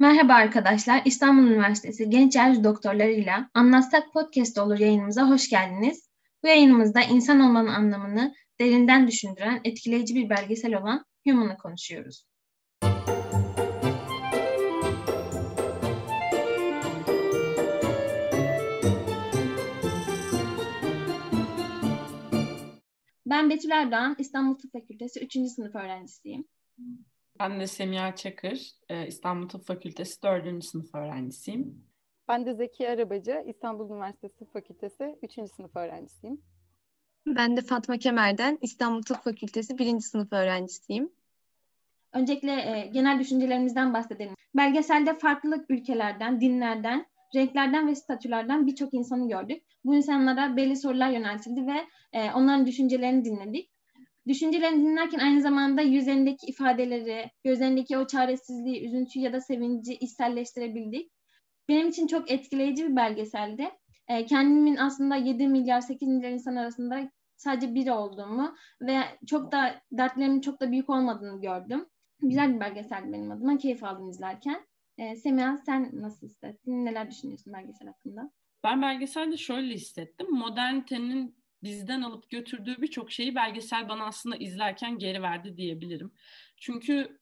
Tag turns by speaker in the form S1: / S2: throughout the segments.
S1: Merhaba arkadaşlar, İstanbul Üniversitesi Genç Yerci Doktorlarıyla Anlatsak Podcast olur yayınımıza hoş geldiniz. Bu yayınımızda insan olmanın anlamını derinden düşündüren etkileyici bir belgesel olan Human'ı konuşuyoruz. Ben Betül Erdoğan, İstanbul Tıp Fakültesi 3. sınıf öğrencisiyim.
S2: Ben de Semiha Çakır, e, İstanbul Tıp Fakültesi 4. sınıf öğrencisiyim.
S3: Ben de Zeki Arabacı, İstanbul Üniversitesi Tıp Fakültesi 3. sınıf öğrencisiyim.
S4: Ben de Fatma Kemer'den İstanbul Tıp Fakültesi 1. sınıf öğrencisiyim.
S1: Öncelikle e, genel düşüncelerimizden bahsedelim. Belgeselde farklı ülkelerden, dinlerden, renklerden ve statülerden birçok insanı gördük. Bu insanlara belli sorular yöneltildi ve e, onların düşüncelerini dinledik. Düşüncelerini dinlerken aynı zamanda yüzlerindeki ifadeleri, gözlerindeki o çaresizliği, üzüntüyü ya da sevinci içselleştirebildik. Benim için çok etkileyici bir belgeseldi. E, kendimin aslında 7 milyar 8 milyar insan arasında sadece biri olduğumu ve çok da dertlerimin çok da büyük olmadığını gördüm. Güzel bir belgeseldi benim adıma. Keyif aldım izlerken. E, Semiha sen nasıl hissettin? Neler düşünüyorsun belgesel hakkında?
S2: Ben belgeselde şöyle hissettim. Modernitenin bizden alıp götürdüğü birçok şeyi belgesel bana aslında izlerken geri verdi diyebilirim. Çünkü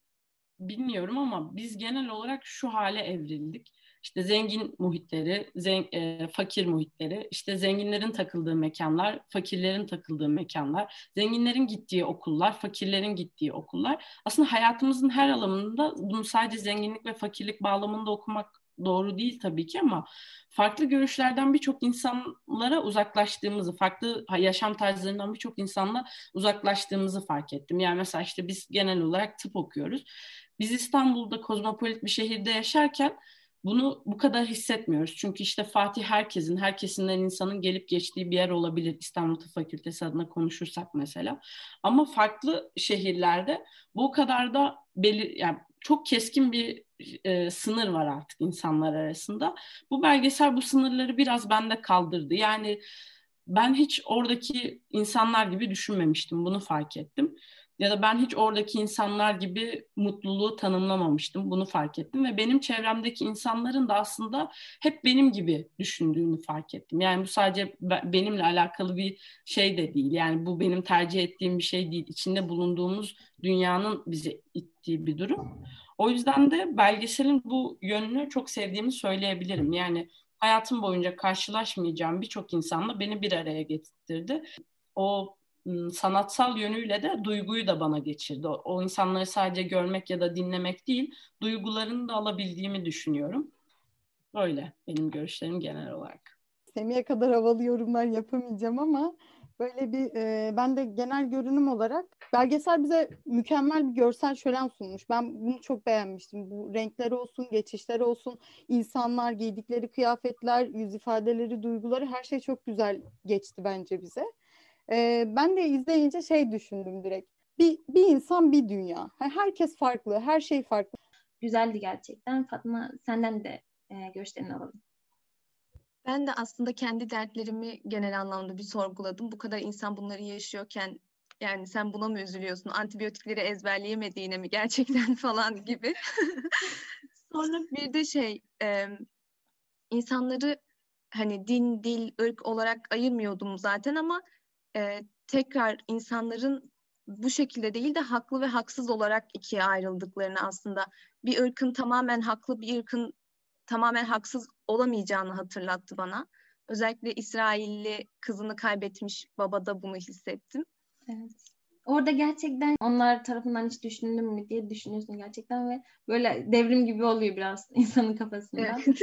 S2: bilmiyorum ama biz genel olarak şu hale evrildik. İşte zengin muhitleri, zen, e, fakir muhitleri, işte zenginlerin takıldığı mekanlar, fakirlerin takıldığı mekanlar, zenginlerin gittiği okullar, fakirlerin gittiği okullar. Aslında hayatımızın her alanında bunu sadece zenginlik ve fakirlik bağlamında okumak doğru değil tabii ki ama farklı görüşlerden birçok insanlara uzaklaştığımızı, farklı yaşam tarzlarından birçok insanla uzaklaştığımızı fark ettim. Yani mesela işte biz genel olarak tıp okuyoruz. Biz İstanbul'da kozmopolit bir şehirde yaşarken bunu bu kadar hissetmiyoruz. Çünkü işte Fatih herkesin, her kesimden insanın gelip geçtiği bir yer olabilir. İstanbul Tıp Fakültesi adına konuşursak mesela. Ama farklı şehirlerde bu kadar da belir yani çok keskin bir e, sınır var artık insanlar arasında. Bu belgesel bu sınırları biraz bende kaldırdı. Yani ben hiç oradaki insanlar gibi düşünmemiştim. Bunu fark ettim. Ya da ben hiç oradaki insanlar gibi mutluluğu tanımlamamıştım. Bunu fark ettim ve benim çevremdeki insanların da aslında hep benim gibi düşündüğünü fark ettim. Yani bu sadece benimle alakalı bir şey de değil. Yani bu benim tercih ettiğim bir şey değil. İçinde bulunduğumuz dünyanın bizi ittiği bir durum. O yüzden de belgeselin bu yönünü çok sevdiğimi söyleyebilirim. Yani hayatım boyunca karşılaşmayacağım birçok insanla beni bir araya getirdi. O sanatsal yönüyle de duyguyu da bana geçirdi. O, insanları sadece görmek ya da dinlemek değil, duygularını da alabildiğimi düşünüyorum. Böyle benim görüşlerim genel olarak.
S3: Semih'e kadar havalı yorumlar yapamayacağım ama böyle bir e, ben de genel görünüm olarak belgesel bize mükemmel bir görsel şölen sunmuş. Ben bunu çok beğenmiştim. Bu renkler olsun, geçişler olsun, insanlar, giydikleri kıyafetler, yüz ifadeleri, duyguları her şey çok güzel geçti bence bize. E, ben de izleyince şey düşündüm direkt. Bir, bir insan bir dünya. Herkes farklı, her şey farklı.
S1: Güzeldi gerçekten. Fatma senden de e, görüşlerini alalım.
S4: Ben de aslında kendi dertlerimi genel anlamda bir sorguladım. Bu kadar insan bunları yaşıyorken yani sen buna mı üzülüyorsun? Antibiyotikleri ezberleyemediğine mi gerçekten falan gibi. Sonra bir de şey e, insanları hani din, dil, ırk olarak ayırmıyordum zaten ama e, tekrar insanların bu şekilde değil de haklı ve haksız olarak ikiye ayrıldıklarını aslında bir ırkın tamamen haklı bir ırkın tamamen haksız olamayacağını hatırlattı bana. Özellikle İsrailli kızını kaybetmiş babada bunu hissettim.
S1: Evet. Orada gerçekten onlar tarafından hiç düşündüm mü diye düşünüyorsun gerçekten ve böyle devrim gibi oluyor biraz insanın kafasında. Evet.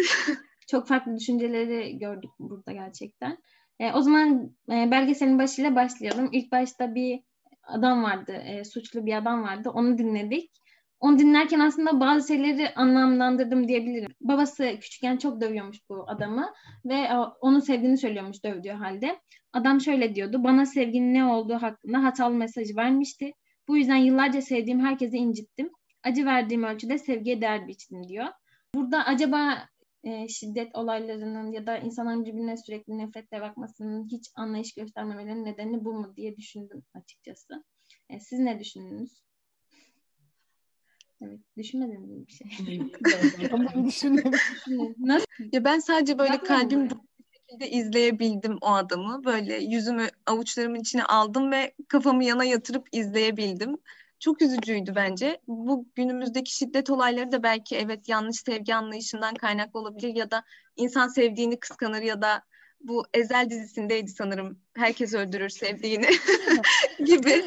S1: Çok farklı düşünceleri gördük burada gerçekten. E, o zaman e, belgeselin başıyla başlayalım. İlk başta bir adam vardı, e, suçlu bir adam vardı. Onu dinledik. Onu dinlerken aslında bazı şeyleri anlamlandırdım diyebilirim. Babası küçükken çok dövüyormuş bu adamı ve e, onu sevdiğini söylüyormuş dövdüğü halde. Adam şöyle diyordu, bana sevginin ne olduğu hakkında hatalı mesajı vermişti. Bu yüzden yıllarca sevdiğim herkesi incittim. Acı verdiğim ölçüde sevgiye değer biçtim diyor. Burada acaba e, şiddet olaylarının ya da insanların birbirine sürekli nefretle bakmasının hiç anlayış göstermemelerinin nedeni bu mu diye düşündüm açıkçası. E, siz ne düşündünüz? Evet, düşünmedim bir şey. Nasıl?
S4: Ya ben sadece böyle
S1: Yapmıyor mu
S4: kalbim bu şekilde izleyebildim o adamı. Böyle yüzümü avuçlarımın içine aldım ve kafamı yana yatırıp izleyebildim. Çok üzücüydü bence. Bu günümüzdeki şiddet olayları da belki evet yanlış sevgi anlayışından kaynaklı olabilir ya da insan sevdiğini kıskanır ya da bu Ezel dizisindeydi sanırım. Herkes öldürür sevdiğini gibi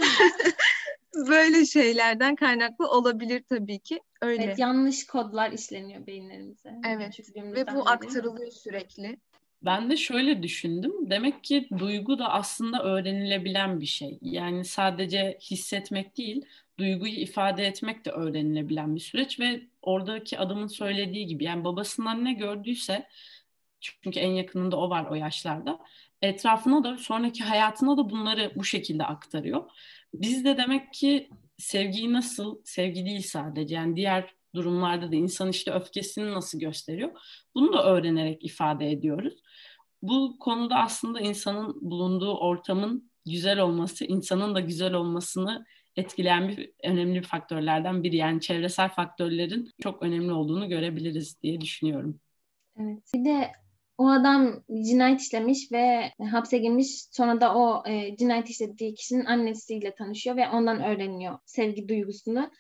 S4: böyle şeylerden kaynaklı olabilir tabii ki. Öyle.
S1: Evet, yanlış kodlar işleniyor beyinlerimize.
S4: Evet. Ve bu aktarılıyor sürekli.
S5: Ben de şöyle düşündüm. Demek ki duygu da aslında öğrenilebilen bir şey. Yani sadece hissetmek değil, duyguyu ifade etmek de öğrenilebilen bir süreç ve oradaki adamın söylediği gibi yani babasından ne gördüyse çünkü en yakınında o var o yaşlarda. Etrafına da sonraki hayatına da bunları bu şekilde aktarıyor. Biz de demek ki sevgiyi nasıl, sevgi değil sadece yani diğer durumlarda da insan işte öfkesini nasıl gösteriyor. Bunu da öğrenerek ifade ediyoruz. Bu konuda aslında insanın bulunduğu ortamın güzel olması, insanın da güzel olmasını etkileyen bir önemli bir faktörlerden biri. Yani çevresel faktörlerin çok önemli olduğunu görebiliriz diye düşünüyorum.
S1: Evet. Bir de o adam cinayet işlemiş ve hapse girmiş. Sonra da o e, cinayet işlediği kişinin annesiyle tanışıyor ve ondan öğreniyor sevgi duygusunu.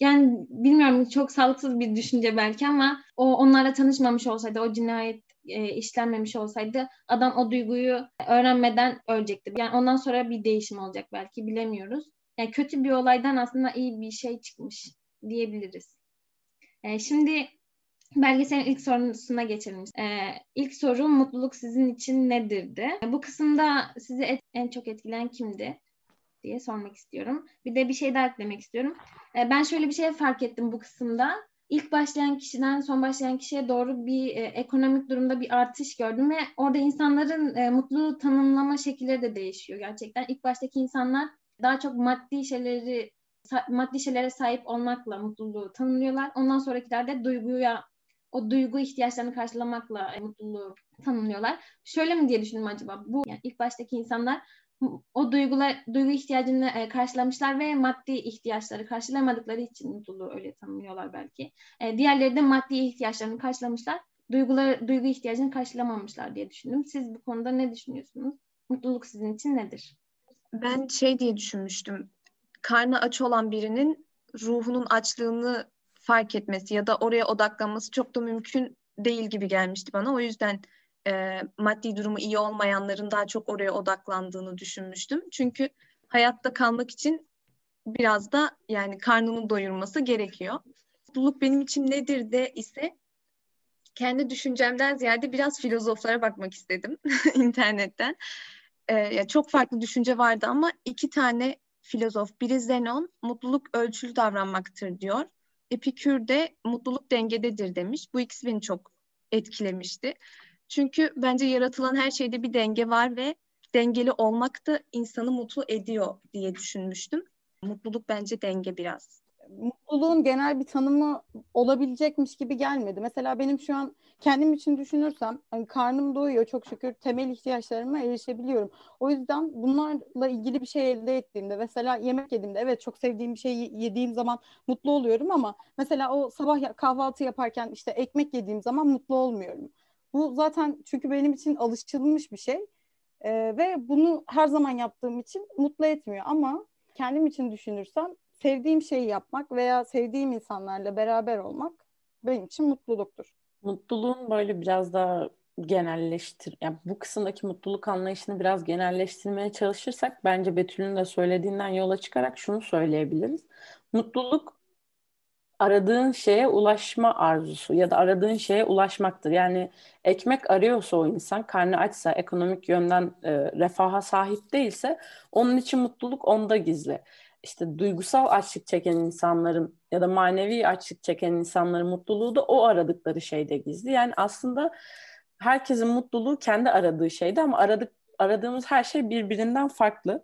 S1: Yani bilmiyorum çok sağlıksız bir düşünce belki ama o onlarla tanışmamış olsaydı, o cinayet e, işlenmemiş olsaydı adam o duyguyu öğrenmeden ölecekti. Yani ondan sonra bir değişim olacak belki bilemiyoruz. Yani kötü bir olaydan aslında iyi bir şey çıkmış diyebiliriz. E, şimdi belgeselin ilk sorusuna geçelim. E, ilk soru mutluluk sizin için nedirdi? Bu kısımda sizi et, en çok etkileyen kimdi? diye sormak istiyorum. Bir de bir şey daha eklemek istiyorum. E, ben şöyle bir şey fark ettim bu kısımda. İlk başlayan kişiden son başlayan kişiye doğru bir e, ekonomik durumda bir artış gördüm ve orada insanların e, mutluluğu tanımlama şekilleri de değişiyor gerçekten. İlk baştaki insanlar daha çok maddi şeyleri maddi şeylere sahip olmakla mutluluğu tanımlıyorlar. Ondan sonrakiler de duyguya o duygu ihtiyaçlarını karşılamakla e, mutluluğu tanımlıyorlar. Şöyle mi diye düşündüm acaba? Bu yani ilk baştaki insanlar o duygular duygu ihtiyacını e, karşılamışlar ve maddi ihtiyaçları karşılamadıkları için mutluluğu öyle tanımlıyorlar belki. E, diğerleri de maddi ihtiyaçlarını karşılamışlar. Duygular duygu ihtiyacını karşılamamışlar diye düşündüm. Siz bu konuda ne düşünüyorsunuz? Mutluluk sizin için nedir?
S4: Ben şey diye düşünmüştüm. Karnı aç olan birinin ruhunun açlığını fark etmesi ya da oraya odaklanması çok da mümkün değil gibi gelmişti bana. O yüzden e, maddi durumu iyi olmayanların daha çok oraya odaklandığını düşünmüştüm. Çünkü hayatta kalmak için biraz da yani karnını doyurması gerekiyor. Mutluluk benim için nedir de ise kendi düşüncemden ziyade biraz filozoflara bakmak istedim internetten. Ya çok farklı düşünce vardı ama iki tane filozof, biri Zenon, mutluluk ölçülü davranmaktır diyor. Epikür de mutluluk dengededir demiş. Bu ikisi beni çok etkilemişti. Çünkü bence yaratılan her şeyde bir denge var ve dengeli olmak da insanı mutlu ediyor diye düşünmüştüm. Mutluluk bence denge biraz.
S3: Mutluluğun genel bir tanımı olabilecekmiş gibi gelmedi. Mesela benim şu an kendim için düşünürsem hani karnım doyuyor çok şükür temel ihtiyaçlarıma erişebiliyorum. O yüzden bunlarla ilgili bir şey elde ettiğimde mesela yemek yediğimde evet çok sevdiğim bir şey yediğim zaman mutlu oluyorum ama mesela o sabah kahvaltı yaparken işte ekmek yediğim zaman mutlu olmuyorum. Bu zaten çünkü benim için alışılmış bir şey ee, ve bunu her zaman yaptığım için mutlu etmiyor ama kendim için düşünürsem sevdiğim şeyi yapmak veya sevdiğim insanlarla beraber olmak benim için mutluluktur.
S2: Mutluluğun böyle biraz daha genelleştir, yani bu kısımdaki mutluluk anlayışını biraz genelleştirmeye çalışırsak bence Betül'ün de söylediğinden yola çıkarak şunu söyleyebiliriz. Mutluluk aradığın şeye ulaşma arzusu ya da aradığın şeye ulaşmaktır. Yani ekmek arıyorsa o insan, karnı açsa, ekonomik yönden e, refaha sahip değilse onun için mutluluk onda gizli. İşte duygusal açlık çeken insanların ya da manevi açlık çeken insanların mutluluğu da o aradıkları şeyde gizli. Yani aslında herkesin mutluluğu kendi aradığı şeyde ama aradık, aradığımız her şey birbirinden farklı.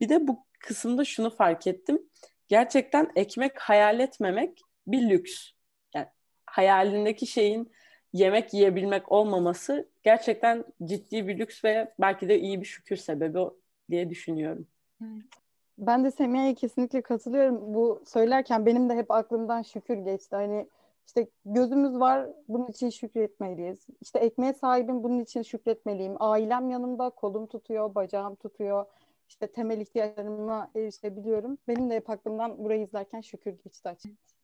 S2: Bir de bu kısımda şunu fark ettim. Gerçekten ekmek hayal etmemek bir lüks. Yani hayalindeki şeyin yemek yiyebilmek olmaması gerçekten ciddi bir lüks ve belki de iyi bir şükür sebebi diye düşünüyorum.
S3: Ben de Semiha'ya kesinlikle katılıyorum. Bu söylerken benim de hep aklımdan şükür geçti. Hani işte gözümüz var bunun için şükretmeliyiz. İşte ekmeğe sahibim bunun için şükretmeliyim. Ailem yanımda kolum tutuyor, bacağım tutuyor. İşte temel ihtiyaçlarıma erişebiliyorum. Benim de hep aklımdan burayı izlerken şükür geçti açıkçası.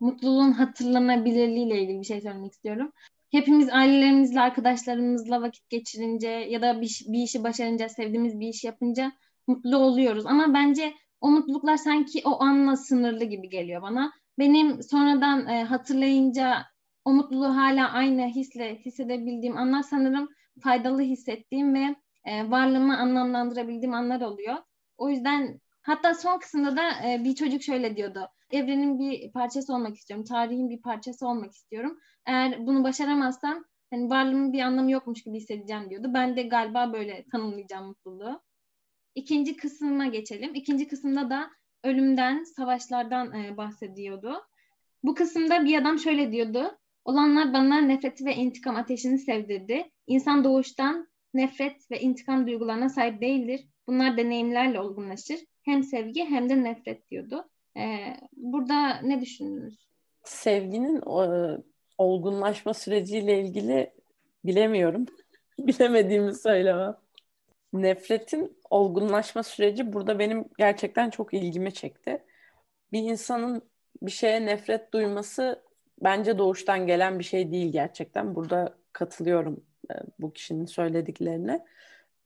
S1: Mutluluğun hatırlanabilirliğiyle ilgili bir şey söylemek istiyorum. Hepimiz ailelerimizle, arkadaşlarımızla vakit geçirince ya da bir, bir işi başarınca, sevdiğimiz bir iş yapınca mutlu oluyoruz. Ama bence o mutluluklar sanki o anla sınırlı gibi geliyor bana. Benim sonradan e, hatırlayınca o mutluluğu hala aynı hisle hissedebildiğim anlar sanırım faydalı hissettiğim ve e, varlığımı anlamlandırabildiğim anlar oluyor. O yüzden hatta son kısımda da e, bir çocuk şöyle diyordu. Evrenin bir parçası olmak istiyorum. Tarihin bir parçası olmak istiyorum. Eğer bunu başaramazsam hani varlığımın bir anlamı yokmuş gibi hissedeceğim diyordu. Ben de galiba böyle tanımlayacağım mutluluğu. İkinci kısmına geçelim. İkinci kısımda da ölümden, savaşlardan e, bahsediyordu. Bu kısımda bir adam şöyle diyordu. Olanlar bana nefreti ve intikam ateşini sevdirdi. İnsan doğuştan nefret ve intikam duygularına sahip değildir. Bunlar deneyimlerle olgunlaşır. Hem sevgi hem de nefret diyordu. Ee, burada ne düşündünüz?
S2: Sevginin e, olgunlaşma süreciyle ilgili bilemiyorum. Bilemediğimi söylemem. Nefretin olgunlaşma süreci burada benim gerçekten çok ilgimi çekti. Bir insanın bir şeye nefret duyması bence doğuştan gelen bir şey değil gerçekten. Burada katılıyorum e, bu kişinin söylediklerine.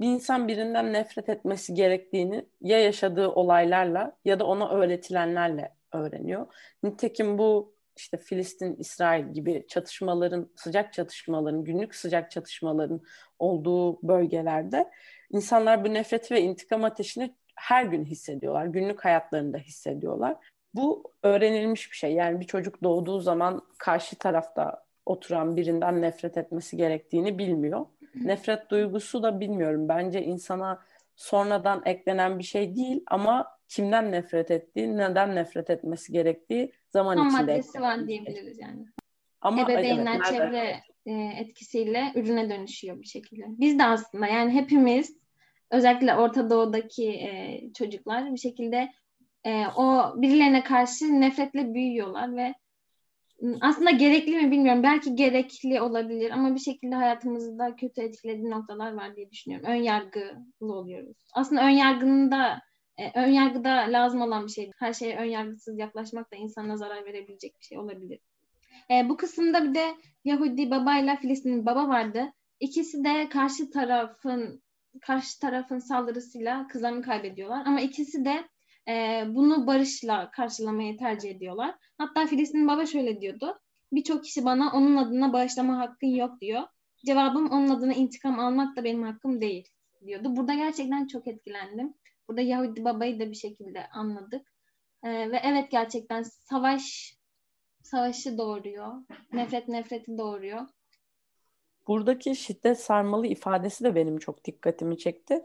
S2: Bir insan birinden nefret etmesi gerektiğini ya yaşadığı olaylarla ya da ona öğretilenlerle öğreniyor. Nitekim bu işte Filistin, İsrail gibi çatışmaların, sıcak çatışmaların, günlük sıcak çatışmaların olduğu bölgelerde insanlar bu nefret ve intikam ateşini her gün hissediyorlar. Günlük hayatlarında hissediyorlar. Bu öğrenilmiş bir şey. Yani bir çocuk doğduğu zaman karşı tarafta oturan birinden nefret etmesi gerektiğini bilmiyor. Nefret duygusu da bilmiyorum. Bence insana sonradan eklenen bir şey değil ama kimden nefret ettiği, neden nefret etmesi gerektiği zaman
S1: Ham
S2: içinde.
S1: maddesi var diyebiliriz yani.
S2: Ama
S1: Ebeveynler,
S2: evet,
S1: çevre e, etkisiyle ürüne dönüşüyor bir şekilde. Biz de aslında yani hepimiz özellikle Orta Doğu'daki e, çocuklar bir şekilde e, o birilerine karşı nefretle büyüyorlar ve aslında gerekli mi bilmiyorum. Belki gerekli olabilir ama bir şekilde hayatımızda kötü etkilediği noktalar var diye düşünüyorum. Ön yargılı oluyoruz. Aslında ön yargının da e, ön yargıda lazım olan bir şey. Her şeye ön yargısız yaklaşmak da insana zarar verebilecek bir şey olabilir. E, bu kısımda bir de Yahudi babayla Filistinli baba vardı. İkisi de karşı tarafın karşı tarafın saldırısıyla kızlarını kaybediyorlar. Ama ikisi de e, bunu barışla karşılamayı tercih ediyorlar. Hatta Filistin baba şöyle diyordu. Birçok kişi bana onun adına bağışlama hakkın yok diyor. Cevabım onun adına intikam almak da benim hakkım değil diyordu. Burada gerçekten çok etkilendim. Burada Yahudi babayı da bir şekilde anladık. E, ve evet gerçekten savaş savaşı doğuruyor. Nefret nefreti doğuruyor.
S2: Buradaki şiddet sarmalı ifadesi de benim çok dikkatimi çekti.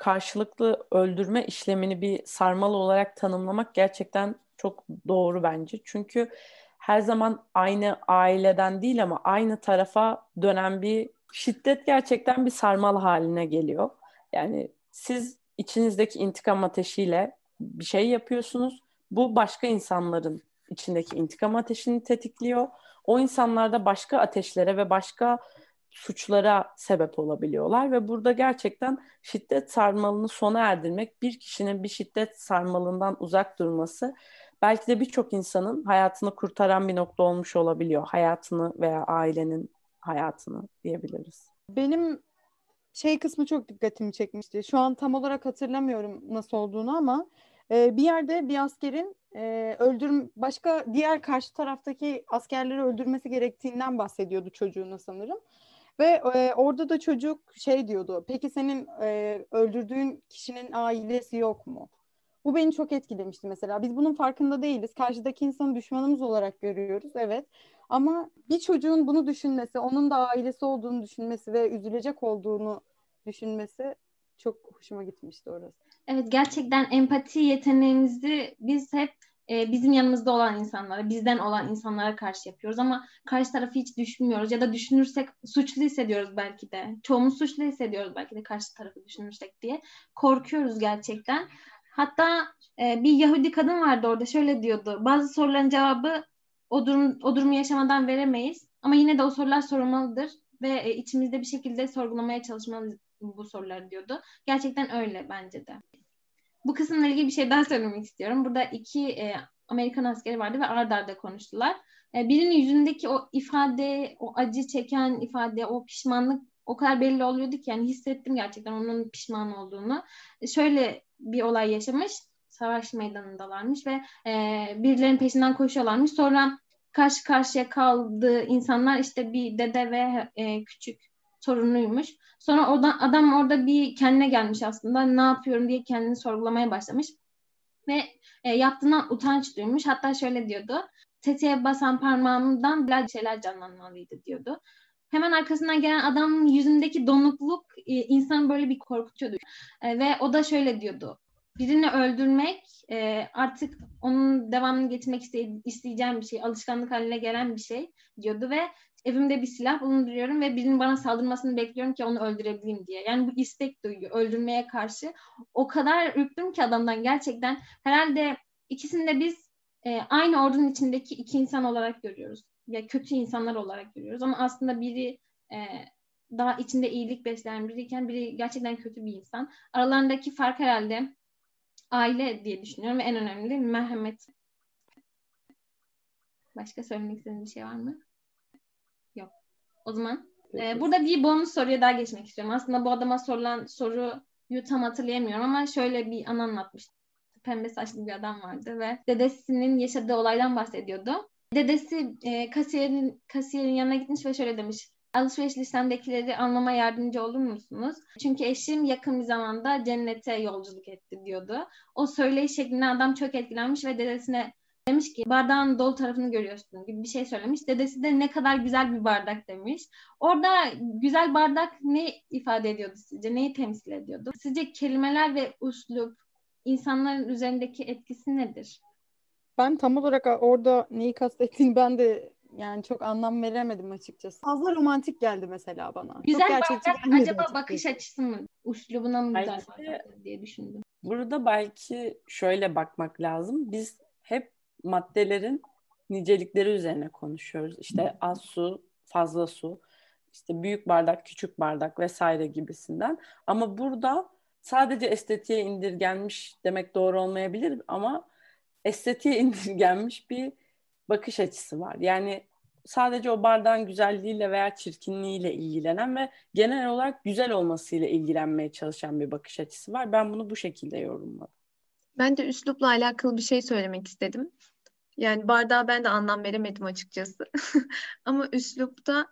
S2: Karşılıklı öldürme işlemini bir sarmal olarak tanımlamak gerçekten çok doğru bence. Çünkü her zaman aynı aileden değil ama aynı tarafa dönen bir şiddet gerçekten bir sarmal haline geliyor. Yani siz içinizdeki intikam ateşiyle bir şey yapıyorsunuz. Bu başka insanların içindeki intikam ateşini tetikliyor. O insanlar da başka ateşlere ve başka suçlara sebep olabiliyorlar ve burada gerçekten şiddet sarmalını sona erdirmek, bir kişinin bir şiddet sarmalından uzak durması belki de birçok insanın hayatını kurtaran bir nokta olmuş olabiliyor. Hayatını veya ailenin hayatını diyebiliriz.
S3: Benim şey kısmı çok dikkatimi çekmişti. Şu an tam olarak hatırlamıyorum nasıl olduğunu ama e, bir yerde bir askerin e, öldürüm başka diğer karşı taraftaki askerleri öldürmesi gerektiğinden bahsediyordu çocuğuna sanırım. Ve e, orada da çocuk şey diyordu. Peki senin e, öldürdüğün kişinin ailesi yok mu? Bu beni çok etkilemişti mesela. Biz bunun farkında değiliz. Karşıdaki insanı düşmanımız olarak görüyoruz. Evet. Ama bir çocuğun bunu düşünmesi, onun da ailesi olduğunu düşünmesi ve üzülecek olduğunu düşünmesi çok hoşuma gitmişti orası.
S1: Evet gerçekten empati yeteneğimizi biz hep e, bizim yanımızda olan insanlara, bizden olan insanlara karşı yapıyoruz ama karşı tarafı hiç düşünmüyoruz ya da düşünürsek suçlu hissediyoruz belki de. Çoğumuz suçlu hissediyoruz belki de karşı tarafı düşünürsek diye. Korkuyoruz gerçekten. Hatta e, bir Yahudi kadın vardı orada şöyle diyordu. Bazı soruların cevabı o durum o durumu yaşamadan veremeyiz. Ama yine de o sorular sorulmalıdır ve e, içimizde bir şekilde sorgulamaya çalışmalıyız bu soruları diyordu. Gerçekten öyle bence de. Bu kısımla ilgili bir şey daha söylemek istiyorum. Burada iki e, Amerikan askeri vardı ve ard arda konuştular. E, birinin yüzündeki o ifade, o acı çeken ifade, o pişmanlık o kadar belli oluyordu ki yani hissettim gerçekten onun pişman olduğunu. E, şöyle bir olay yaşamış. Savaş meydanındalarmış ve e, birilerinin peşinden koşuyorlarmış. Sonra karşı karşıya kaldığı insanlar işte bir dede ve e, küçük torunuymuş. Sonra oradan, adam orada bir kendine gelmiş aslında. Ne yapıyorum diye kendini sorgulamaya başlamış. Ve e, yaptığından utanç duymuş. Hatta şöyle diyordu. Tetiğe basan parmağımdan biraz şeyler canlanmalıydı diyordu. Hemen arkasından gelen adamın yüzündeki donukluk e, insanı böyle bir korkutuyordu. E, ve o da şöyle diyordu. Birini öldürmek e, artık onun devamını getirmek iste- isteyeceğim bir şey, alışkanlık haline gelen bir şey diyordu ve evimde bir silah bulunduruyorum ve birinin bana saldırmasını bekliyorum ki onu öldürebileyim diye. Yani bu istek duyuyor öldürmeye karşı. O kadar ürktüm ki adamdan gerçekten. Herhalde ikisini de biz e, aynı ordunun içindeki iki insan olarak görüyoruz. Ya kötü insanlar olarak görüyoruz ama aslında biri e, daha içinde iyilik besleyen biriyken biri gerçekten kötü bir insan. Aralarındaki fark herhalde aile diye düşünüyorum ve en önemli merhamet. Başka söylemek istediğiniz bir şey var mı? Yok. O zaman e, burada bir bonus soruya daha geçmek istiyorum. Aslında bu adama sorulan soruyu tam hatırlayamıyorum ama şöyle bir an anlatmıştı. Pembe saçlı bir adam vardı ve dedesinin yaşadığı olaydan bahsediyordu. Dedesi e, kasiyerin, kasiyerin yanına gitmiş ve şöyle demiş. Alışveriş listemdekileri anlama yardımcı olur musunuz? Çünkü eşim yakın bir zamanda cennete yolculuk etti diyordu. O söyleyiş şeklinde adam çok etkilenmiş ve dedesine demiş ki bardağın dolu tarafını görüyorsun gibi bir şey söylemiş. Dedesi de ne kadar güzel bir bardak demiş. Orada güzel bardak ne ifade ediyordu sizce? Neyi temsil ediyordu? Sizce kelimeler ve uslup insanların üzerindeki etkisi nedir?
S3: Ben tam olarak orada neyi kastettiğini ben de yani çok anlam veremedim açıkçası. Fazla romantik geldi mesela bana.
S1: Güzel
S3: çok
S1: bardak acaba bakış açısı mı? Uslubuna mı güzel bardak diye düşündüm.
S2: Burada belki şöyle bakmak lazım. Biz hep maddelerin nicelikleri üzerine konuşuyoruz. İşte az su, fazla su, işte büyük bardak, küçük bardak vesaire gibisinden. Ama burada sadece estetiğe indirgenmiş demek doğru olmayabilir ama estetiğe indirgenmiş bir bakış açısı var. Yani sadece o bardağın güzelliğiyle veya çirkinliğiyle ilgilenen ve genel olarak güzel olmasıyla ilgilenmeye çalışan bir bakış açısı var. Ben bunu bu şekilde yorumladım.
S4: Ben de üslupla alakalı bir şey söylemek istedim. Yani bardağa ben de anlam veremedim açıkçası. Ama üslupta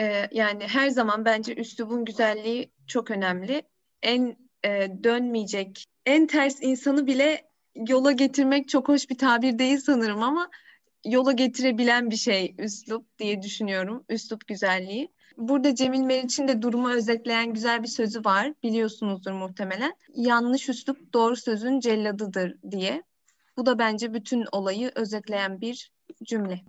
S4: e, yani her zaman bence üslubun güzelliği çok önemli. En e, dönmeyecek, en ters insanı bile yola getirmek çok hoş bir tabir değil sanırım ama yola getirebilen bir şey üslup diye düşünüyorum. Üslup güzelliği. Burada Cemil Meriç'in de durumu özetleyen güzel bir sözü var. Biliyorsunuzdur muhtemelen. Yanlış üslup doğru sözün celladıdır diye. Bu da bence bütün olayı özetleyen bir cümle.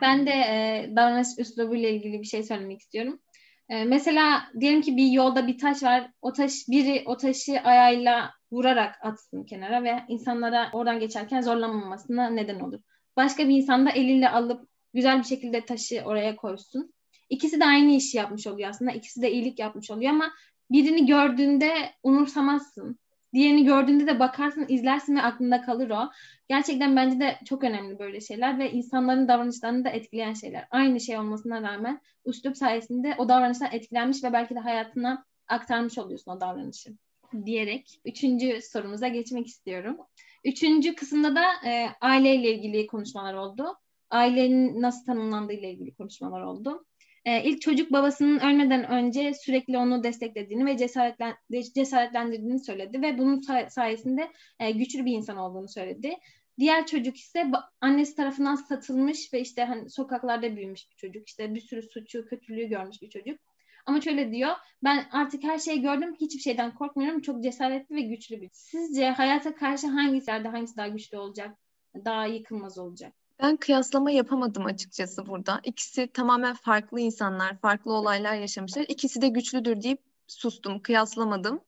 S1: Ben de e, davranış üslubuyla ilgili bir şey söylemek istiyorum. E, mesela diyelim ki bir yolda bir taş var. O taş biri o taşı ayağıyla vurarak atsın kenara ve insanlara oradan geçerken zorlanmamasına neden olur. Başka bir insan da eliyle alıp güzel bir şekilde taşı oraya koysun. İkisi de aynı işi yapmış oluyor aslında. İkisi de iyilik yapmış oluyor ama birini gördüğünde umursamazsın. Diğerini gördüğünde de bakarsın, izlersin ve aklında kalır o. Gerçekten bence de çok önemli böyle şeyler ve insanların davranışlarını da etkileyen şeyler. Aynı şey olmasına rağmen üslup sayesinde o davranıştan etkilenmiş ve belki de hayatına aktarmış oluyorsun o davranışı diyerek üçüncü sorumuza geçmek istiyorum. Üçüncü kısımda da e, aileyle ilgili konuşmalar oldu. Ailenin nasıl tanımlandığı ile ilgili konuşmalar oldu. E, ilk çocuk babasının ölmeden önce sürekli onu desteklediğini ve cesaretlen, cesaretlendirdiğini söyledi ve bunun sayesinde e, güçlü bir insan olduğunu söyledi. Diğer çocuk ise annesi tarafından satılmış ve işte hani sokaklarda büyümüş bir çocuk. İşte bir sürü suçu, kötülüğü görmüş bir çocuk. Ama şöyle diyor, ben artık her şeyi gördüm, hiçbir şeyden korkmuyorum, çok cesaretli ve güçlü bir. Sizce hayata karşı hangisi hangisi daha güçlü olacak, daha yıkılmaz olacak?
S4: Ben kıyaslama yapamadım açıkçası burada. İkisi tamamen farklı insanlar, farklı olaylar yaşamışlar. İkisi de güçlüdür deyip sustum, kıyaslamadım.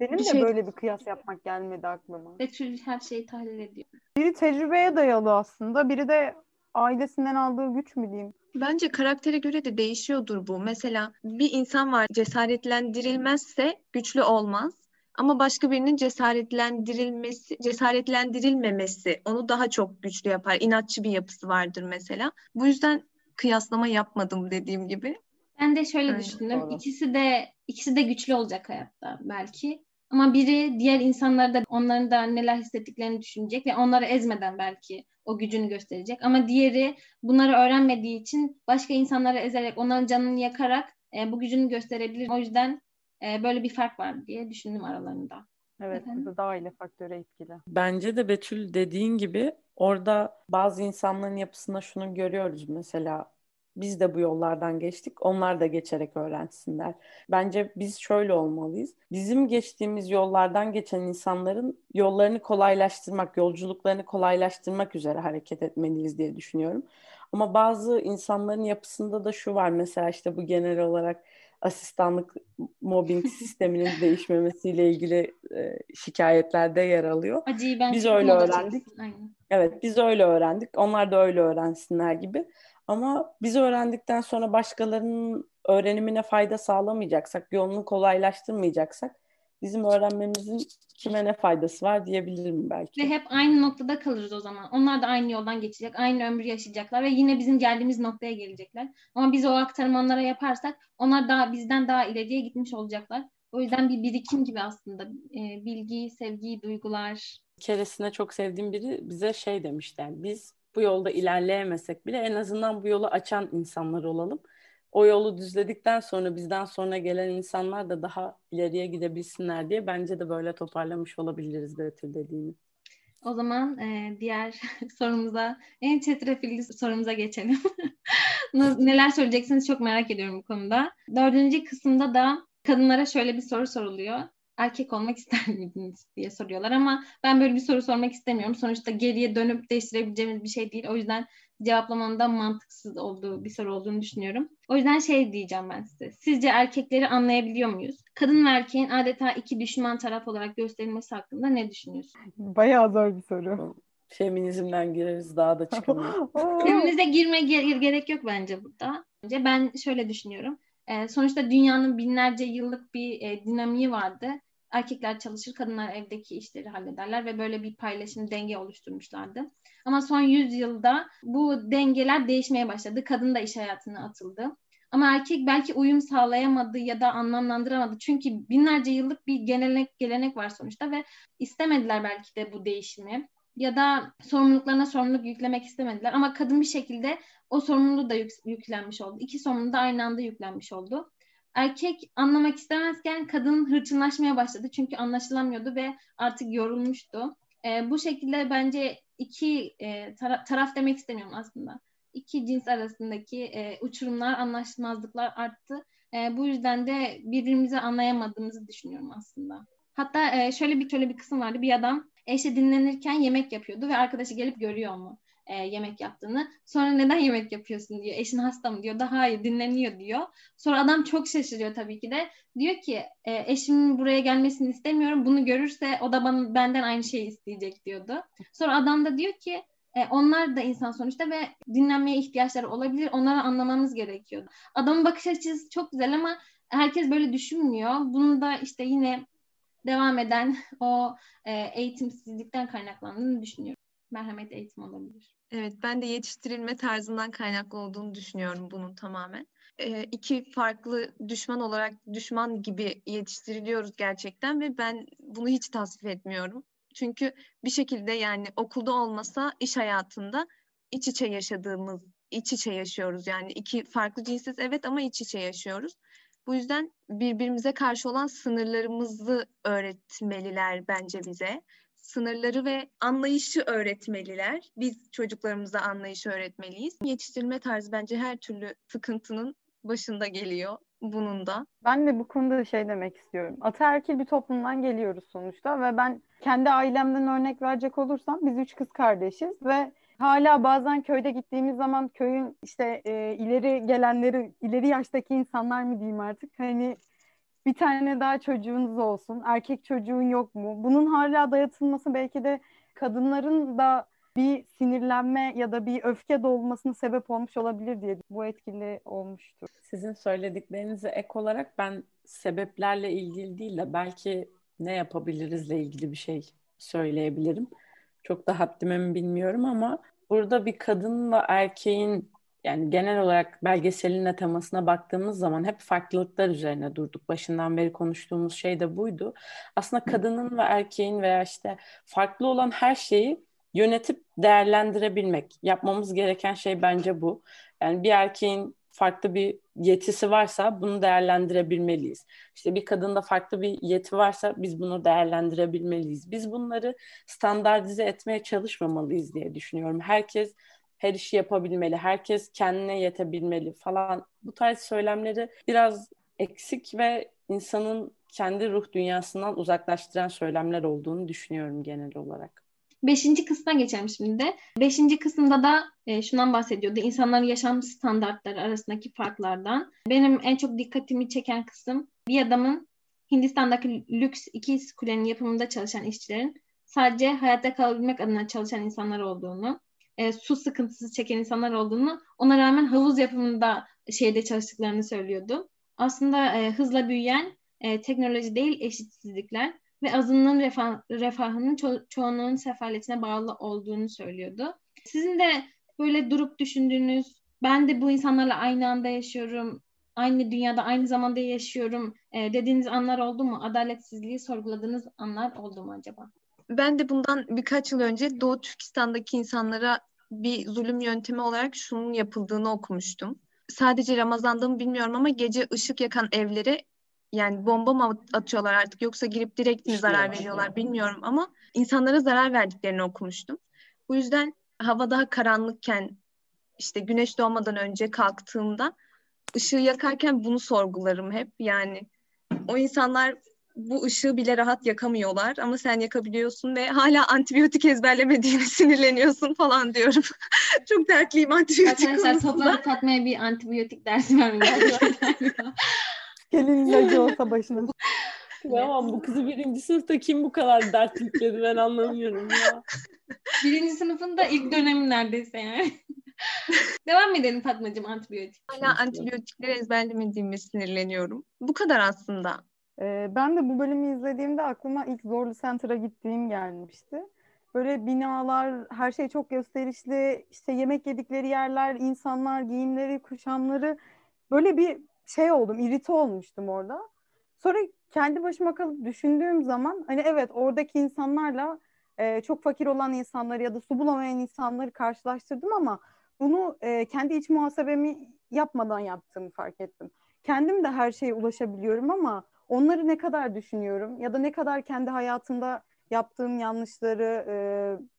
S3: Benim
S4: Bir
S3: de
S4: şey-
S3: böyle bir kıyas yapmak gelmedi aklıma.
S1: Betül her şeyi tahlil ediyor.
S3: Biri tecrübeye dayalı aslında, biri de ailesinden aldığı güç mü diyeyim?
S4: Bence karaktere göre de değişiyordur bu. Mesela bir insan var cesaretlendirilmezse güçlü olmaz. Ama başka birinin cesaretlendirilmesi, cesaretlendirilmemesi onu daha çok güçlü yapar. İnatçı bir yapısı vardır mesela. Bu yüzden kıyaslama yapmadım dediğim gibi.
S1: Ben de şöyle
S4: Aynen,
S1: düşündüm.
S3: doğru.
S1: İkisi de ikisi de güçlü olacak hayatta belki. Ama biri diğer insanları da onların da neler hissettiklerini düşünecek ve onları ezmeden belki o gücünü gösterecek. Ama diğeri bunları öğrenmediği için başka insanları ezerek, onların canını yakarak e, bu gücünü gösterebilir. O yüzden e, böyle bir fark var diye düşündüm aralarında.
S3: Evet,
S1: Efendim?
S3: burada da aile faktörü etkili.
S2: Bence de Betül dediğin gibi orada bazı insanların yapısında şunu görüyoruz mesela biz de bu yollardan geçtik onlar da geçerek öğrensinler. Bence biz şöyle olmalıyız. Bizim geçtiğimiz yollardan geçen insanların yollarını kolaylaştırmak, yolculuklarını kolaylaştırmak üzere hareket etmeliyiz diye düşünüyorum. Ama bazı insanların yapısında da şu var mesela işte bu genel olarak asistanlık mobbing sisteminin değişmemesiyle ilgili e, şikayetlerde yer alıyor.
S1: Acıyı ben
S2: Biz öyle öğrendik.
S1: Aynen.
S2: Evet biz öyle öğrendik. Onlar da öyle öğrensinler gibi. Ama biz öğrendikten sonra başkalarının öğrenimine fayda sağlamayacaksak, yolunu kolaylaştırmayacaksak bizim öğrenmemizin kime ne faydası var diyebilirim belki.
S1: Ve hep aynı noktada kalırız o zaman. Onlar da aynı yoldan geçecek, aynı ömrü yaşayacaklar ve yine bizim geldiğimiz noktaya gelecekler. Ama biz o aktarımı onlara yaparsak onlar daha bizden daha ileriye gitmiş olacaklar. O yüzden bir birikim gibi aslında e, bilgi, sevgi, duygular.
S2: Bir keresinde çok sevdiğim biri bize şey demişti. Yani biz bu yolda ilerleyemesek bile en azından bu yolu açan insanlar olalım. O yolu düzledikten sonra bizden sonra gelen insanlar da daha ileriye gidebilsinler diye bence de böyle toparlamış olabiliriz Betül dediğini.
S1: O zaman e, diğer sorumuza, en çetrefilli sorumuza geçelim. Neler söyleyeceksiniz çok merak ediyorum bu konuda. Dördüncü kısımda da kadınlara şöyle bir soru soruluyor. Erkek olmak ister miydiniz diye soruyorlar ama ben böyle bir soru sormak istemiyorum. Sonuçta geriye dönüp değiştirebileceğimiz bir şey değil. O yüzden cevaplamanın da mantıksız olduğu bir soru olduğunu düşünüyorum. O yüzden şey diyeceğim ben size. Sizce erkekleri anlayabiliyor muyuz? Kadın ve erkeğin adeta iki düşman taraf olarak gösterilmesi hakkında ne düşünüyorsunuz?
S3: Bayağı zor bir soru.
S2: Feminizmden gireriz daha da çıkamayız.
S1: Femininize girme ge- gerek yok bence burada. Bence ben şöyle düşünüyorum. Ee, sonuçta dünyanın binlerce yıllık bir e, dinamiği vardı. Erkekler çalışır, kadınlar evdeki işleri hallederler ve böyle bir paylaşım, denge oluşturmuşlardı. Ama son 100 yılda bu dengeler değişmeye başladı. Kadın da iş hayatına atıldı. Ama erkek belki uyum sağlayamadı ya da anlamlandıramadı. Çünkü binlerce yıllık bir gelenek gelenek var sonuçta ve istemediler belki de bu değişimi. Ya da sorumluluklarına sorumluluk yüklemek istemediler. Ama kadın bir şekilde o sorumluluğu da yük- yüklenmiş oldu. İki sorumluluğu da aynı anda yüklenmiş oldu. Erkek anlamak istemezken kadın hırçınlaşmaya başladı. Çünkü anlaşılamıyordu ve artık yorulmuştu. Ee, bu şekilde bence iki e, tara- taraf demek istemiyorum aslında. İki cins arasındaki e, uçurumlar, anlaşmazlıklar arttı. E, bu yüzden de birbirimizi anlayamadığımızı düşünüyorum aslında. Hatta e, şöyle bir şöyle bir kısım vardı. Bir adam eşi dinlenirken yemek yapıyordu ve arkadaşı gelip görüyor mu e, yemek yaptığını. Sonra neden yemek yapıyorsun diyor. Eşin hasta mı diyor. Daha hayır dinleniyor diyor. Sonra adam çok şaşırıyor tabii ki de. Diyor ki e, eşimin buraya gelmesini istemiyorum. Bunu görürse o da bana, benden aynı şeyi isteyecek diyordu. Sonra adam da diyor ki e, onlar da insan sonuçta ve dinlenmeye ihtiyaçları olabilir. Onları anlamamız gerekiyor. Adamın bakış açısı çok güzel ama herkes böyle düşünmüyor. Bunun da işte yine devam eden o e, eğitimsizlikten kaynaklandığını düşünüyorum. Merhamet eğitim olabilir.
S4: Evet, ben de yetiştirilme tarzından kaynaklı olduğunu düşünüyorum bunun tamamen. Ee, iki farklı düşman olarak düşman gibi yetiştiriliyoruz gerçekten ve ben bunu hiç tasvip etmiyorum. Çünkü bir şekilde yani okulda olmasa iş hayatında iç içe yaşadığımız, iç içe yaşıyoruz. Yani iki farklı cinsiz evet ama iç içe yaşıyoruz. Bu yüzden birbirimize karşı olan sınırlarımızı öğretmeliler bence bize sınırları ve anlayışı öğretmeliler. Biz çocuklarımıza anlayışı öğretmeliyiz. Yetiştirme tarzı bence her türlü sıkıntının başında geliyor bunun da.
S3: Ben de bu konuda şey demek istiyorum. Ataerkil bir toplumdan geliyoruz sonuçta ve ben kendi ailemden örnek verecek olursam biz üç kız kardeşiz ve hala bazen köyde gittiğimiz zaman köyün işte e, ileri gelenleri, ileri yaştaki insanlar mı diyeyim artık hani bir tane daha çocuğunuz olsun. Erkek çocuğun yok mu? Bunun hala dayatılması belki de kadınların da bir sinirlenme ya da bir öfke dolmasına sebep olmuş olabilir diye bu etkili olmuştur.
S2: Sizin söylediklerinize ek olarak ben sebeplerle ilgili değil de belki ne yapabilirizle ilgili bir şey söyleyebilirim. Çok da haddime mi bilmiyorum ama burada bir kadınla erkeğin yani genel olarak belgeselin temasına baktığımız zaman hep farklılıklar üzerine durduk. Başından beri konuştuğumuz şey de buydu. Aslında kadının ve erkeğin veya işte farklı olan her şeyi yönetip değerlendirebilmek. Yapmamız gereken şey bence bu. Yani bir erkeğin farklı bir yetisi varsa bunu değerlendirebilmeliyiz. İşte bir kadında farklı bir yeti varsa biz bunu değerlendirebilmeliyiz. Biz bunları standartize etmeye çalışmamalıyız diye düşünüyorum. Herkes her işi yapabilmeli, herkes kendine yetebilmeli falan. Bu tarz söylemleri biraz eksik ve insanın kendi ruh dünyasından uzaklaştıran söylemler olduğunu düşünüyorum genel olarak.
S1: Beşinci kısma geçelim şimdi de. Beşinci kısımda da e, şundan bahsediyordu. İnsanların yaşam standartları arasındaki farklardan. Benim en çok dikkatimi çeken kısım bir adamın Hindistan'daki lüks ikiz kulenin yapımında çalışan işçilerin sadece hayatta kalabilmek adına çalışan insanlar olduğunu, e, su sıkıntısı çeken insanlar olduğunu, ona rağmen havuz yapımında şeyde çalıştıklarını söylüyordu. Aslında e, hızla büyüyen e, teknoloji değil eşitsizlikler ve azınlığın refah, refahının ço- çoğunluğun sefaletine bağlı olduğunu söylüyordu. Sizin de böyle durup düşündüğünüz, ben de bu insanlarla aynı anda yaşıyorum, aynı dünyada aynı zamanda yaşıyorum e, dediğiniz anlar oldu mu? Adaletsizliği sorguladığınız anlar oldu mu acaba?
S4: Ben de bundan birkaç yıl önce Doğu Türkistan'daki insanlara bir zulüm yöntemi olarak şunun yapıldığını okumuştum. Sadece Ramazan'da mı bilmiyorum ama gece ışık yakan evlere yani bomba mı atıyorlar artık yoksa girip direkt mi zarar veriyorlar bilmiyorum ama insanlara zarar verdiklerini okumuştum. Bu yüzden hava daha karanlıkken işte güneş doğmadan önce kalktığımda ışığı yakarken bunu sorgularım hep. Yani o insanlar bu ışığı bile rahat yakamıyorlar ama sen yakabiliyorsun ve hala antibiyotik ezberlemediğini sinirleniyorsun falan diyorum. Çok dertliyim antibiyotik
S1: Arkadaşlar toplanıp Fatma'ya bir antibiyotik dersi vermem
S3: Gelin ilacı olsa başına.
S2: Tamam bu kızı birinci sınıfta kim bu kadar dert yükledi ben anlamıyorum ya.
S1: Birinci sınıfında ilk dönemim neredeyse yani. Devam edelim Fatmacığım antibiyotik.
S4: Hala antibiyotikleri ezberlemediğimi sinirleniyorum. Bu kadar aslında.
S3: Ben de bu bölümü izlediğimde aklıma ilk Zorlu Center'a gittiğim gelmişti. Böyle binalar, her şey çok gösterişli, işte yemek yedikleri yerler, insanlar, giyimleri, kuşamları böyle bir şey oldum, irite olmuştum orada. Sonra kendi başıma kalıp düşündüğüm zaman hani evet oradaki insanlarla e, çok fakir olan insanları ya da su bulamayan insanları karşılaştırdım ama bunu e, kendi iç muhasebemi yapmadan yaptığımı fark ettim. Kendim de her şeye ulaşabiliyorum ama onları ne kadar düşünüyorum ya da ne kadar kendi hayatımda yaptığım yanlışları e,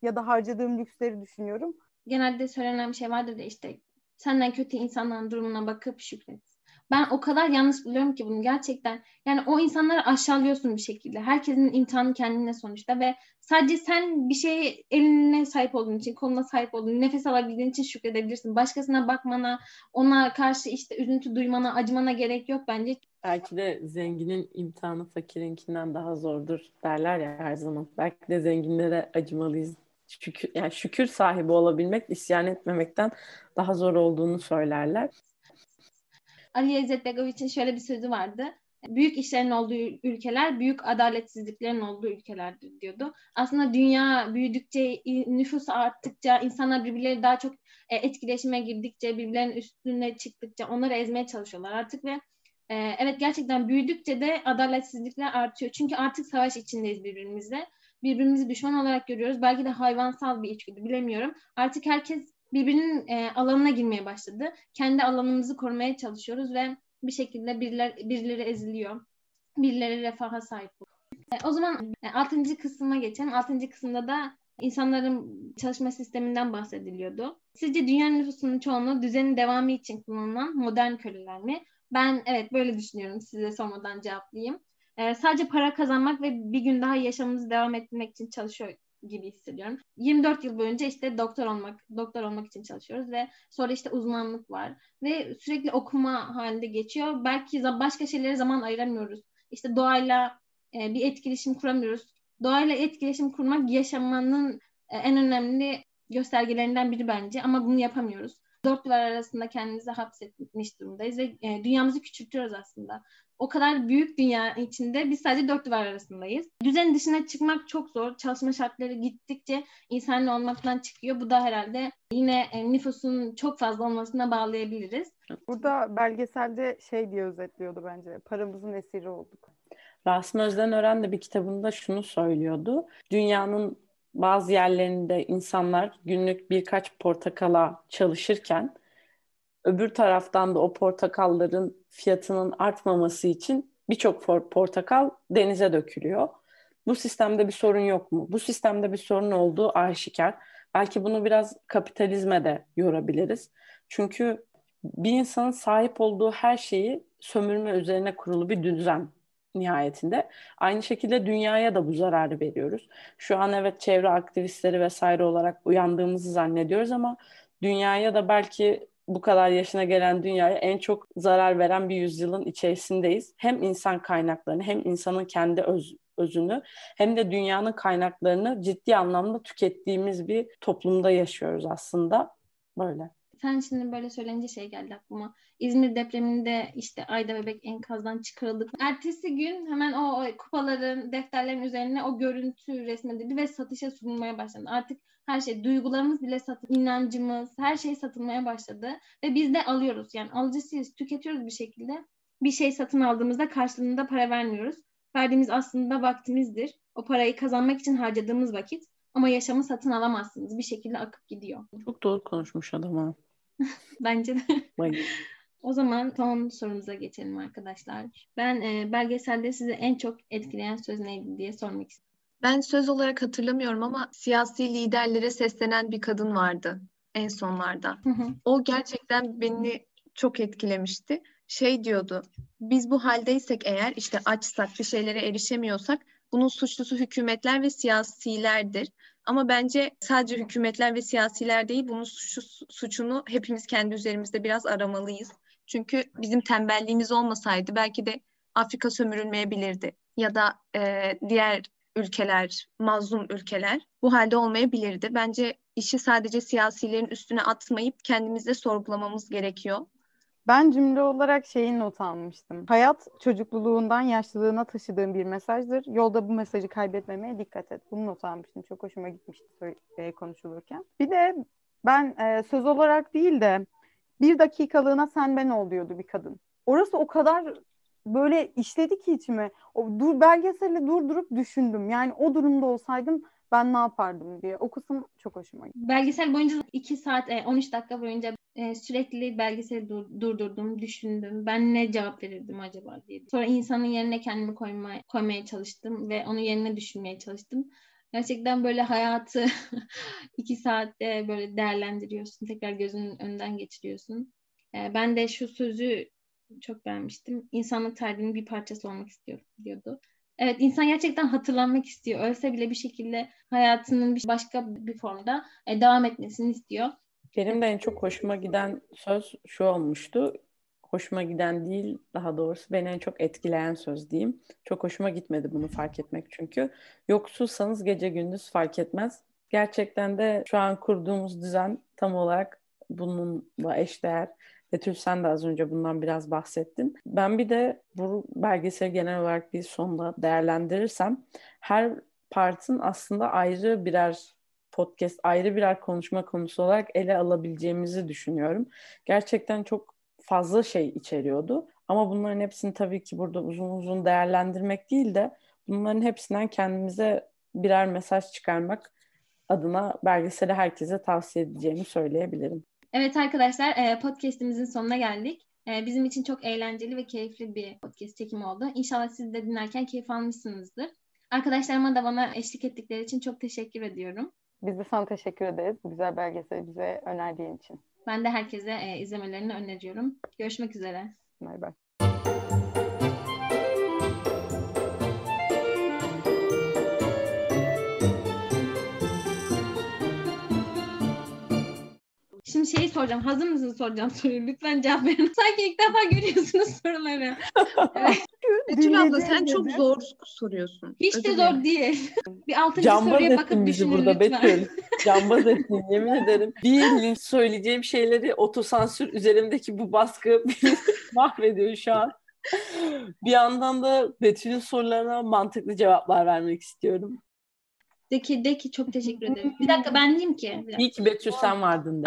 S3: ya da harcadığım lüksleri düşünüyorum.
S1: Genelde söylenen bir şey vardır da işte senden kötü insanların durumuna bakıp şükret. Ben o kadar yanlış buluyorum ki bunu gerçekten. Yani o insanları aşağılıyorsun bir şekilde. Herkesin imtihanı kendine sonuçta ve sadece sen bir şeye eline sahip olduğun için, koluna sahip olduğun, nefes alabildiğin için şükredebilirsin. Başkasına bakmana, ona karşı işte üzüntü duymana, acımana gerek yok bence.
S2: Belki de zenginin imtihanı fakirinkinden daha zordur derler ya her zaman. Belki de zenginlere acımalıyız. Şükür, yani şükür sahibi olabilmek, isyan etmemekten daha zor olduğunu söylerler.
S1: Ali İzzet Begoviç'in şöyle bir sözü vardı. Büyük işlerin olduğu ülkeler, büyük adaletsizliklerin olduğu ülkelerdir diyordu. Aslında dünya büyüdükçe, nüfus arttıkça, insanlar birbirleri daha çok e, etkileşime girdikçe, birbirlerinin üstüne çıktıkça onları ezmeye çalışıyorlar artık ve e, evet gerçekten büyüdükçe de adaletsizlikler artıyor. Çünkü artık savaş içindeyiz birbirimizle. Birbirimizi düşman olarak görüyoruz. Belki de hayvansal bir içgüdü bilemiyorum. Artık herkes birbirinin e, alanına girmeye başladı. Kendi alanımızı korumaya çalışıyoruz ve bir şekilde biriler, birileri eziliyor. Birileri refaha sahip oluyor. E, o zaman e, 6. kısma geçelim. 6. kısımda da insanların çalışma sisteminden bahsediliyordu. Sizce dünya nüfusunun çoğunluğu düzenin devamı için kullanılan modern köleler mi? Ben evet böyle düşünüyorum. Size sormadan cevaplayayım. E, sadece para kazanmak ve bir gün daha yaşamımızı devam ettirmek için çalışıyor gibi hissediyorum. 24 yıl boyunca işte doktor olmak, doktor olmak için çalışıyoruz ve sonra işte uzmanlık var ve sürekli okuma halinde geçiyor. Belki başka şeylere zaman ayıramıyoruz. işte doğayla e, bir etkileşim kuramıyoruz. Doğayla etkileşim kurmak yaşamanın e, en önemli göstergelerinden biri bence ama bunu yapamıyoruz. Dört duvar arasında kendimizi hapsetmiş durumdayız ve e, dünyamızı küçültüyoruz aslında. O kadar büyük dünya içinde biz sadece dört duvar arasındayız. Düzen dışına çıkmak çok zor. Çalışma şartları gittikçe insanlı olmaktan çıkıyor. Bu da herhalde yine e, nüfusun çok fazla olmasına bağlayabiliriz.
S3: Burada belgeselde şey diye özetliyordu bence. Paramızın esiri olduk.
S2: Rasim Özdenören de bir kitabında şunu söylüyordu. Dünyanın bazı yerlerinde insanlar günlük birkaç portakala çalışırken öbür taraftan da o portakalların fiyatının artmaması için birçok portakal denize dökülüyor. Bu sistemde bir sorun yok mu? Bu sistemde bir sorun olduğu aşikar. Belki bunu biraz kapitalizme de yorabiliriz. Çünkü bir insanın sahip olduğu her şeyi sömürme üzerine kurulu bir düzen nihayetinde. Aynı şekilde dünyaya da bu zararı veriyoruz. Şu an evet çevre aktivistleri vesaire olarak uyandığımızı zannediyoruz ama dünyaya da belki bu kadar yaşına gelen dünyaya en çok zarar veren bir yüzyılın içerisindeyiz. Hem insan kaynaklarını hem insanın kendi öz, özünü hem de dünyanın kaynaklarını ciddi anlamda tükettiğimiz bir toplumda yaşıyoruz aslında. Böyle.
S1: Sen şimdi böyle söyleyince şey geldi aklıma. İzmir depreminde işte Ayda Bebek enkazdan çıkarıldık. Ertesi gün hemen o, kupaların, defterlerin üzerine o görüntü resmedildi ve satışa sunulmaya başlandı. Artık her şey, duygularımız bile satın, inancımız, her şey satılmaya başladı. Ve biz de alıyoruz. Yani alıcısıyız, tüketiyoruz bir şekilde. Bir şey satın aldığımızda karşılığında para vermiyoruz. Verdiğimiz aslında vaktimizdir. O parayı kazanmak için harcadığımız vakit. Ama yaşamı satın alamazsınız. Bir şekilde akıp gidiyor.
S2: Çok doğru konuşmuş adam ha.
S1: Bence de. o zaman son sorumuza geçelim arkadaşlar. Ben e, belgeselde sizi en çok etkileyen söz neydi diye sormak istiyorum.
S4: Ben söz olarak hatırlamıyorum ama siyasi liderlere seslenen bir kadın vardı en sonlarda. O gerçekten beni çok etkilemişti. Şey diyordu, biz bu haldeysek eğer işte açsak bir şeylere erişemiyorsak bunun suçlusu hükümetler ve siyasilerdir. Ama bence sadece hükümetler ve siyasiler değil, bunun suçu, suçunu hepimiz kendi üzerimizde biraz aramalıyız. Çünkü bizim tembelliğimiz olmasaydı belki de Afrika sömürülmeyebilirdi. Ya da e, diğer ülkeler, mazlum ülkeler bu halde olmayabilirdi. Bence işi sadece siyasilerin üstüne atmayıp kendimizde sorgulamamız gerekiyor.
S3: Ben cümle olarak şeyin not almıştım. Hayat çocukluluğundan yaşlılığına taşıdığın bir mesajdır. Yolda bu mesajı kaybetmemeye dikkat et. Bunu not almıştım. Çok hoşuma gitmişti e, konuşulurken. Bir de ben e, söz olarak değil de bir dakikalığına sen ben ol diyordu bir kadın. Orası o kadar böyle işledi ki içime. O dur belgeseli durdurup düşündüm. Yani o durumda olsaydım ben ne yapardım diye. O kısım çok hoşuma gitti.
S1: Belgesel boyunca 2 saat 13 e, dakika boyunca e, sürekli belgeseli dur, durdurdum, düşündüm. Ben ne cevap verirdim acaba diye. Sonra insanın yerine kendimi koymaya, koymaya çalıştım ve onun yerine düşünmeye çalıştım. Gerçekten böyle hayatı iki saatte böyle değerlendiriyorsun. Tekrar gözünün önünden geçiriyorsun. E, ben de şu sözü çok beğenmiştim. İnsanlık tarihinin bir parçası olmak istiyorum diyordu. Evet insan gerçekten hatırlanmak istiyor. Ölse bile bir şekilde hayatının bir başka bir formda e, devam etmesini istiyor.
S2: Benim de en çok hoşuma giden söz şu olmuştu. Hoşuma giden değil daha doğrusu beni en çok etkileyen söz diyeyim. Çok hoşuma gitmedi bunu fark etmek çünkü. Yoksulsanız gece gündüz fark etmez. Gerçekten de şu an kurduğumuz düzen tam olarak bununla eşdeğer. Betül sen de az önce bundan biraz bahsettin. Ben bir de bu belgesel genel olarak bir sonda değerlendirirsem her partın aslında ayrı birer podcast, ayrı birer konuşma konusu olarak ele alabileceğimizi düşünüyorum. Gerçekten çok fazla şey içeriyordu. Ama bunların hepsini tabii ki burada uzun uzun değerlendirmek değil de bunların hepsinden kendimize birer mesaj çıkarmak adına belgeseli herkese tavsiye edeceğimi söyleyebilirim.
S1: Evet arkadaşlar e, podcastimizin sonuna geldik. E, bizim için çok eğlenceli ve keyifli bir podcast çekimi oldu. İnşallah siz de dinlerken keyif almışsınızdır. Arkadaşlarıma da bana eşlik ettikleri için çok teşekkür ediyorum.
S3: Biz de sana teşekkür ederiz bu güzel belgeseli bize önerdiğin için.
S1: Ben de herkese e, izlemelerini öneriyorum. Görüşmek üzere.
S3: Bay bay.
S1: Şimdi şeyi soracağım. Hazır mısınız soracağım soruyu? Lütfen cevap verin. Sanki ilk defa görüyorsunuz soruları.
S4: Betül abla sen çok zor soruyorsun.
S1: Hiç
S4: Özür
S1: de zor değil. Bir altıncı
S2: Cambaz
S1: soruya bakıp
S2: bizi
S1: düşünün
S2: burada
S1: lütfen.
S2: Betül. Cambaz ettin yemin ederim. Bir söyleyeceğim şeyleri otosansür üzerimdeki bu baskı mahvediyor şu an. Bir yandan da Betül'ün sorularına mantıklı cevaplar vermek istiyorum.
S1: De ki, de ki çok teşekkür ederim. Bir dakika ben diyeyim ki.
S2: İyi ki Betül sen vardın de.